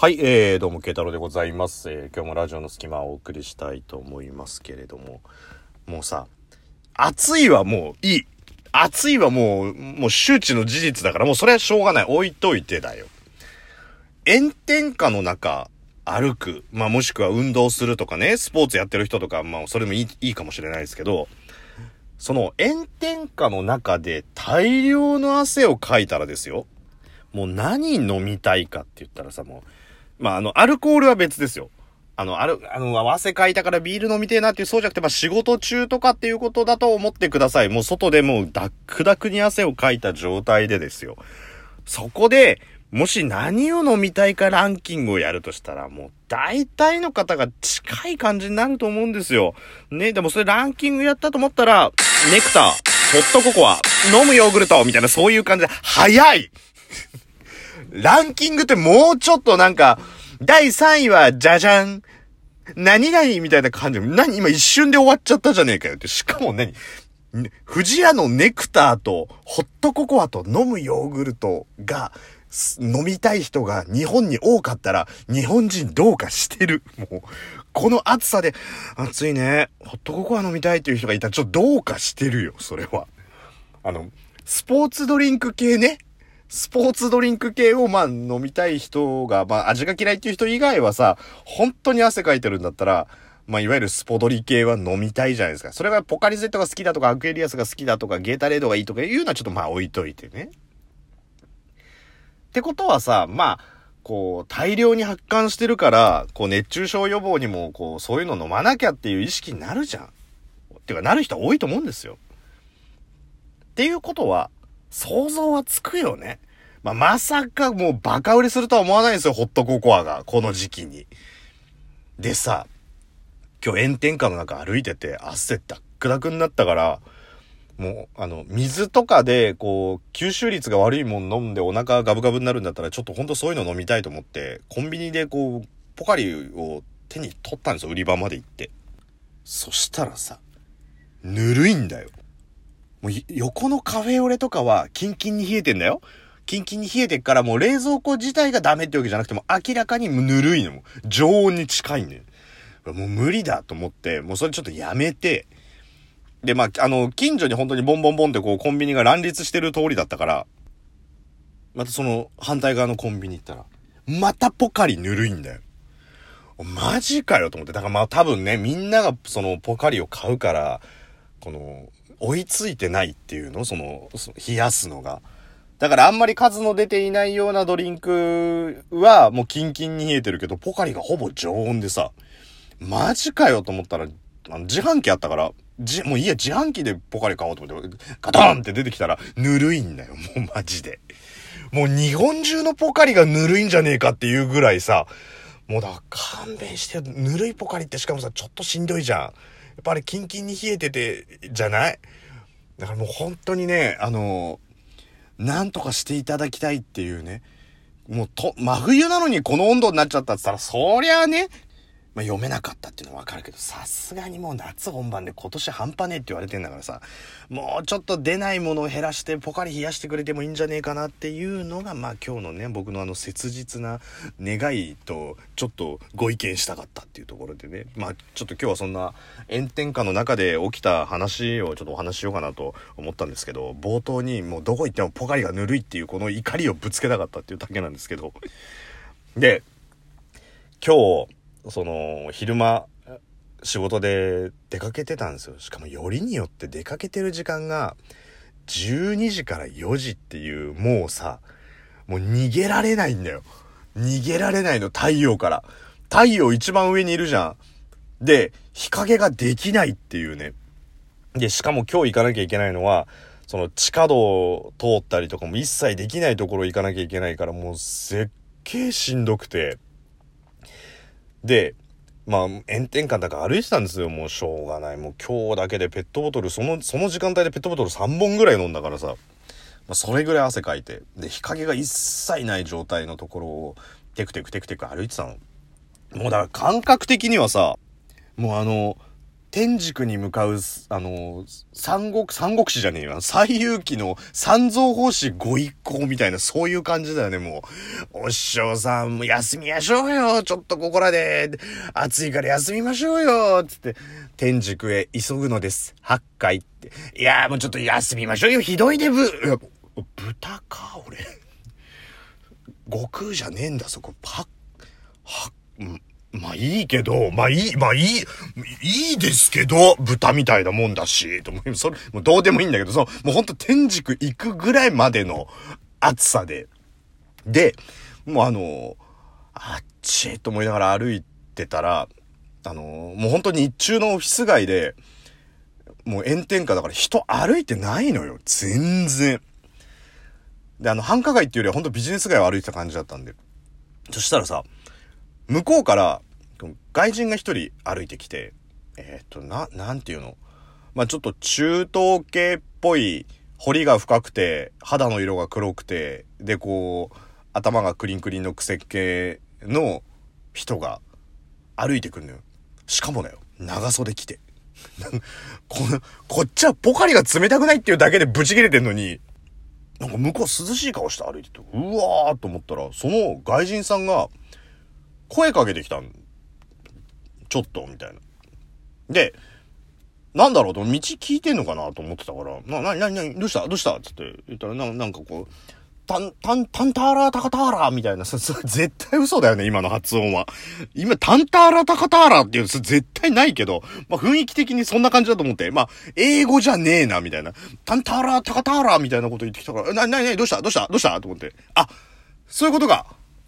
はい、えー、どうも、慶太郎でございます。えー、今日もラジオの隙間をお送りしたいと思いますけれども、もうさ、暑いはもういい。暑いはもう、もう周知の事実だから、もうそれはしょうがない。置いといてだよ。炎天下の中、歩く。まあもしくは運動するとかね、スポーツやってる人とか、まあそれもいいいいかもしれないですけど、その炎天下の中で大量の汗をかいたらですよ。もう何飲みたいかって言ったらさ、もう、まあ、あの、アルコールは別ですよ。あの、ある、あの、汗かいたからビール飲みてえなっていう、そうじゃなくて、まあ、仕事中とかっていうことだと思ってください。もう外でもうダックダクに汗をかいた状態でですよ。そこで、もし何を飲みたいかランキングをやるとしたら、もう大体の方が近い感じになると思うんですよ。ね、でもそれランキングやったと思ったら、ネクター、ホットココア、飲むヨーグルト、みたいなそういう感じで、早いランキングってもうちょっとなんか、第3位は、じゃじゃん。何々みたいな感じ、何今一瞬で終わっちゃったじゃねえかよって。しかも何？富士屋のネクターと、ホットココアと飲むヨーグルトが、飲みたい人が日本に多かったら、日本人どうかしてる。もう、この暑さで、暑いね。ホットココア飲みたいっていう人がいたら、ちょっとどうかしてるよ、それは。あの、スポーツドリンク系ね。スポーツドリンク系をまあ飲みたい人が、まあ味が嫌いっていう人以外はさ、本当に汗かいてるんだったら、まあいわゆるスポドリ系は飲みたいじゃないですか。それがポカリゼットが好きだとか、アクエリアスが好きだとか、ゲータレードがいいとかいうのはちょっとまあ置いといてね。ってことはさ、まあ、こう、大量に発汗してるから、こう、熱中症予防にも、こう、そういうの飲まなきゃっていう意識になるじゃん。っていうか、なる人多いと思うんですよ。っていうことは、想像はつくよね。まあ、まさかもうバカ売りするとは思わないんですよ、ホットココアが。この時期に。でさ、今日炎天下の中歩いてて汗ダックダクになったから、もう、あの、水とかで、こう、吸収率が悪いもん飲んでお腹ガブガブになるんだったら、ちょっとほんとそういうの飲みたいと思って、コンビニでこう、ポカリを手に取ったんですよ、売り場まで行って。そしたらさ、ぬるいんだよ。もう横のカフェオレとかはキンキンに冷えてんだよ。キンキンに冷えてっからもう冷蔵庫自体がダメってわけじゃなくても明らかにぬるいのも。常温に近いね。もう無理だと思って、もうそれちょっとやめて、で、まあ、あの、近所に本当にボンボンボンってこうコンビニが乱立してる通りだったから、またその反対側のコンビニ行ったら、またポカリぬるいんだよ。マジかよと思って。だからまあ多分ね、みんながそのポカリを買うから、この、追いついてないっていうの？その、冷やすのが。だからあんまり数の出ていないようなドリンクはもうキンキンに冷えてるけど、ポカリがほぼ常温でさ、マジかよと思ったら、あの自販機あったから、じ、もういいや、自販機でポカリ買おうと思って、ガタンって出てきたら、ぬるいんだよ、もうマジで。もう日本中のポカリがぬるいんじゃねえかっていうぐらいさ、もうだ勘弁して。ぬるいポカリってしかもさ、ちょっとしんどいじゃん。っぱりキンキンに冷えてて、じゃない？だからもう本当にね、あの、なんとかしていただきたいっていうね。もうと、真冬なのにこの温度になっちゃったって言ったら、そりゃあね、まあ、読めなかったっていうのはわかるけど、さすがにもう夏本番で今年半端ねえって言われてんだからさ、もうちょっと出ないものを減らしてポカリ冷やしてくれてもいいんじゃねえかなっていうのが、まあ今日のね、僕のあの切実な願いと、ちょっとご意見したかったっていうところでね、まあちょっと今日はそんな炎天下の中で起きた話をちょっとお話しようかなと思ったんですけど、冒頭にもうどこ行ってもポカリがぬるいっていうこの怒りをぶつけたかったっていうだけなんですけど、で、今日、その、昼間、仕事で出かけてたんですよ。しかもよりによって出かけてる時間が、12時から4時っていう、もうさ、もう逃げられないんだよ。逃げられないの、太陽から。太陽一番上にいるじゃん。で、日陰ができないっていうね。で、しかも今日行かなきゃいけないのは、その地下道を通ったりとかも一切できないところ行かなきゃいけないから、もう絶景しんどくて。で、まあ、炎天下だから歩いてたんですよ。もうしょうがない。もう今日だけでペットボトル、その、その時間帯でペットボトル3本ぐらい飲んだからさ、まあ、それぐらい汗かいて、で、日陰が一切ない状態のところを、テクテクテクテク歩いてたの。もうだから感覚的にはさ、もうあの、天竺に向かう、あの、三国、三国志じゃねえよ。西遊記の三蔵法師ご一行みたいな、そういう感じだよね、もう。お師匠さん、もう休みましょうよ。ちょっとここらで、暑いから休みましょうよ。つって、天竺へ急ぐのです。八回って。いやもうちょっと休みましょうよ。ひどいでぶ。豚か、俺。悟空じゃねえんだ、そこ。は、は、まあいいけど、まあいい、まあいい、いいですけど、豚みたいなもんだし、と思。それ、もうどうでもいいんだけど、その、もうほんと天竺行くぐらいまでの暑さで。で、もうあの、あっちと思いながら歩いてたら、あの、もう本当に日中のオフィス街で、もう炎天下だから人歩いてないのよ。全然。で、あの、繁華街っていうよりは本当ビジネス街を歩いてた感じだったんで。そしたらさ、向こうから、外人が一人歩いてきて、えっ、ー、と、な、なんていうの？まあ、ちょっと中東系っぽい、彫りが深くて、肌の色が黒くて、で、こう、頭がクリンクリンの癖系の人が歩いてくるのよ。しかもだよ、長袖着て。ここっちはポカリが冷たくないっていうだけでブチ切れてんのに、なんか向こう涼しい顔して歩いてて、うわーと思ったら、その外人さんが、声かけてきたん。ちょっと、みたいな。で、なんだろうと、道聞いてんのかなと思ってたから、な、な、な、な、どうした？どうした？つって言ったら、な、なんかこう、タン、タン、タンターラータカターラーみたいな、絶対嘘だよね、今の発音は。今、タンターラータカターラーっていうの絶対ないけど、まあ、雰囲気的にそんな感じだと思って、まあ、英語じゃねえな、みたいな。タンターラータカターラーみたいなこと言ってきたから、な、な、な、どうした？どうした？どうした？と思って。あ、そういうことか。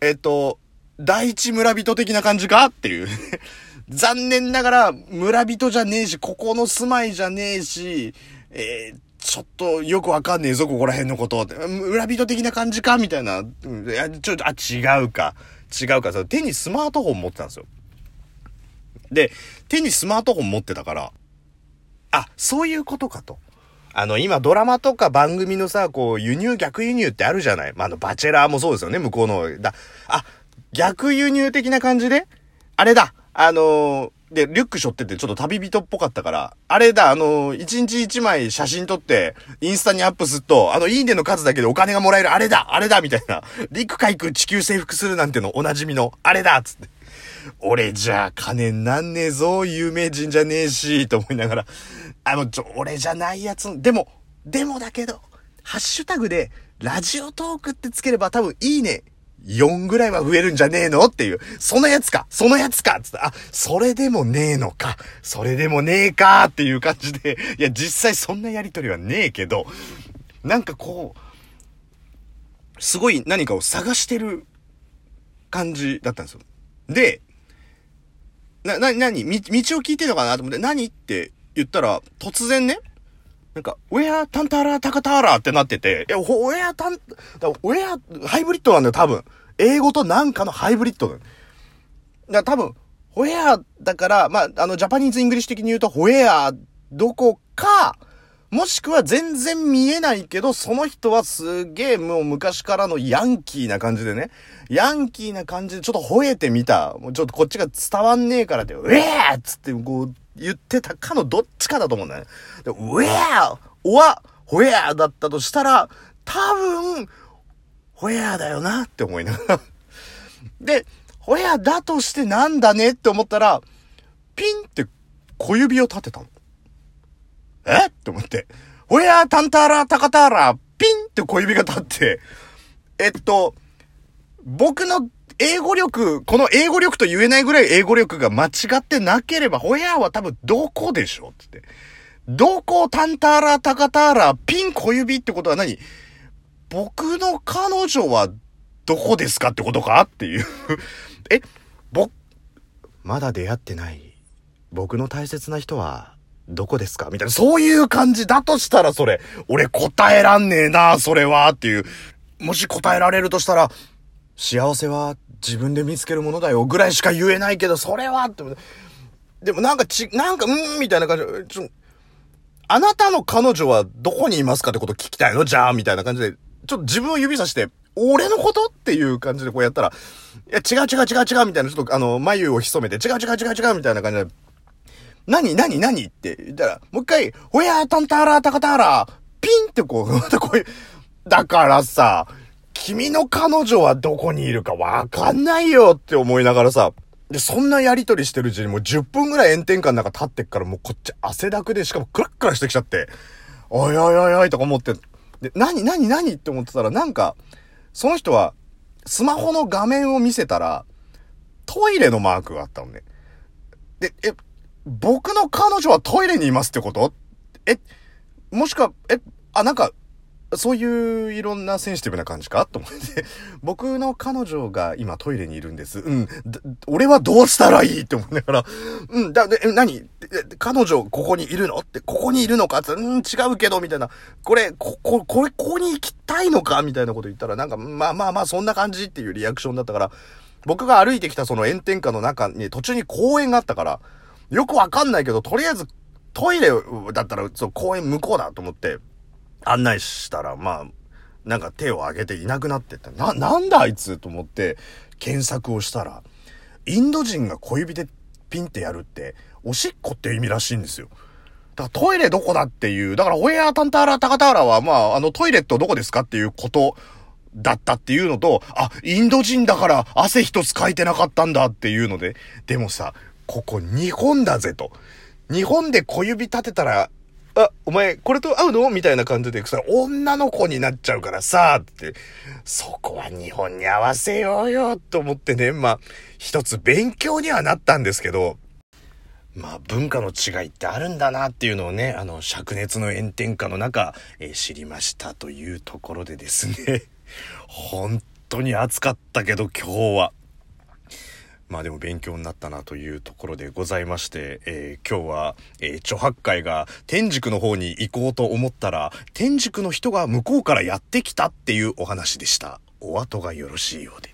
えっと、第一村人的な感じか？っていう 残念ながら、村人じゃねえし、ここの住まいじゃねえし、えー、ちょっとよくわかんねえぞ、ここら辺のこと。村人的な感じか？みたいな。いや、ちょっと、あ、違うか。違うか。そ手にスマートフォン持ってたんですよ。で、手にスマートフォン持ってたから、あ、そういうことかと。あの、今ドラマとか番組のさ、こう、輸入逆輸入ってあるじゃないまあ、あの、バチェラーもそうですよね、向こうの。だ、あ、逆輸入的な感じで、あれだ、あのー、で、リュック背負っててちょっと旅人っぽかったから、あれだ、あのー、一日一枚写真撮って、インスタにアップすると、あの、いいねの数だけでお金がもらえる、あれだ、あれだ、みたいな。陸海空地球征服するなんてのおなじみの、あれだ、つって。俺じゃあ金なんねえぞ、有名人じゃねえし、と思いながら。あの、ちょ、俺じゃないやつ、でも、でもだけど、ハッシュタグで、ラジオトークってつければ多分いいね。4ぐらいは増えるんじゃねえの？っていう。そのやつか。そのやつか。つって、あ、それでもねえのか。それでもねえかっていう感じで、いや、実際そんなやりとりはねえけど、なんかこう、すごい何かを探してる感じだったんですよ。で、な、な、なに、道を聞いてるのかなと思って、何？って言ったら、突然ね、なんか、ウェアタンタラタカタラってなってて、いや、ウェアタン、だウェア、ハイブリッドなんだよ、多分。英語となんかのハイブリッドだよ。だ多分、ホエアだから、まあ、あの、 Japanese English 的に言うと、ホエアどこか、もしくは全然見えないけど、その人はすげえもう昔からのヤンキーな感じでね。ヤンキーな感じでちょっと吠えてみた。もうちょっとこっちが伝わんねえからで、ウェーっつってこう、言ってたかのどっちかだと思うんだよね。で、ウェアおわ、ホエアだったとしたら、多分、ホエアだよなって思いながら。で、ホエアだとしてなんだねって思ったら、ピンって小指を立てたの。え？って思って。ホエアタンターラタカターラ、ピン！って小指が立って、えっと、僕の英語力、この英語力と言えないぐらい英語力が間違ってなければ、ホヤーは多分どこでしょつって。どこ、タンターラ、タカターラ、ピン小指？ってことは何？僕の彼女はどこですか？ってことか？っていう。え、僕、まだ出会ってない。僕の大切な人はどこですか？みたいな、そういう感じだとしたらそれ、俺答えらんねえな、それは。っていう。もし答えられるとしたら、幸せは自分で見つけるものだよ。ぐらいしか言えないけど、それは。って。でもなんかち、なんか、うんみたいな感じ。で、ちょ、あなたの彼女はどこにいますかってこと聞きたいの？じゃあみたいな感じで、ちょっと自分を指さして、俺のこと？っていう感じでこうやったら、いや、違う違う違う違うみたいな、ちょっとあの、眉を潜めて、違う違う違う違うみたいな感じで、何何何って言ったら、もう一回、ほやーたんたらたかたら、ピンってこう、またこういう、だからさ、君の彼女はどこにいるかわかんないよって思いながらさ、で、そんなやりとりしてるうちにもう10分ぐらい炎天下の中立ってっからもうこっち汗だくでしかもクラックラしてきちゃって、おいおいおいおいとか思って、で、何何何って思ってたらなんか、その人はスマホの画面を見せたら、トイレのマークがあったのね。で、え、僕の彼女はトイレにいますってこと？え、もしくは、え、あ、なんか、そういういろんなセンシティブな感じか？と思って、僕の彼女が今トイレにいるんです。うん。俺はどうしたらいいって思いながら、うん、だ、で、何？彼女ここにいるの？って、ここにいるのか？って、うん、違うけど、みたいな。これ、こ、こ、これ、ここに行きたいのか？みたいなこと言ったら、なんか、まあまあまあ、そんな感じっていうリアクションだったから、僕が歩いてきたその炎天下の中に途中に公園があったから、よくわかんないけど、とりあえずトイレだったら、そう、公園向こうだと思って、案内したら、まあ、なんか手を挙げていなくなってて、な、なんだあいつと思って検索をしたら、インド人が小指でピンってやるって、おしっこって意味らしいんですよ。だからトイレどこだっていう、だからホエアタンターラタカターラは、まあ、あのトイレットどこですかっていうことだったっていうのと、あ、インド人だから汗一つかいてなかったんだっていうので、でもさ、ここ日本だぜと。日本で小指立てたらあ、お前、これと合うの？みたいな感じで、それ女の子になっちゃうからさ、って、そこは日本に合わせようよ、と思ってね、まあ、一つ勉強にはなったんですけど、まあ、文化の違いってあるんだなっていうのをね、あの、灼熱の炎天下の中、えー、知りましたというところでですね、本当に暑かったけど今日は、まあでも勉強になったなというところでございまして、えー、今日は、えー、著白会が天竺の方に行こうと思ったら、天竺の人が向こうからやってきたっていうお話でした。お後がよろしいようで。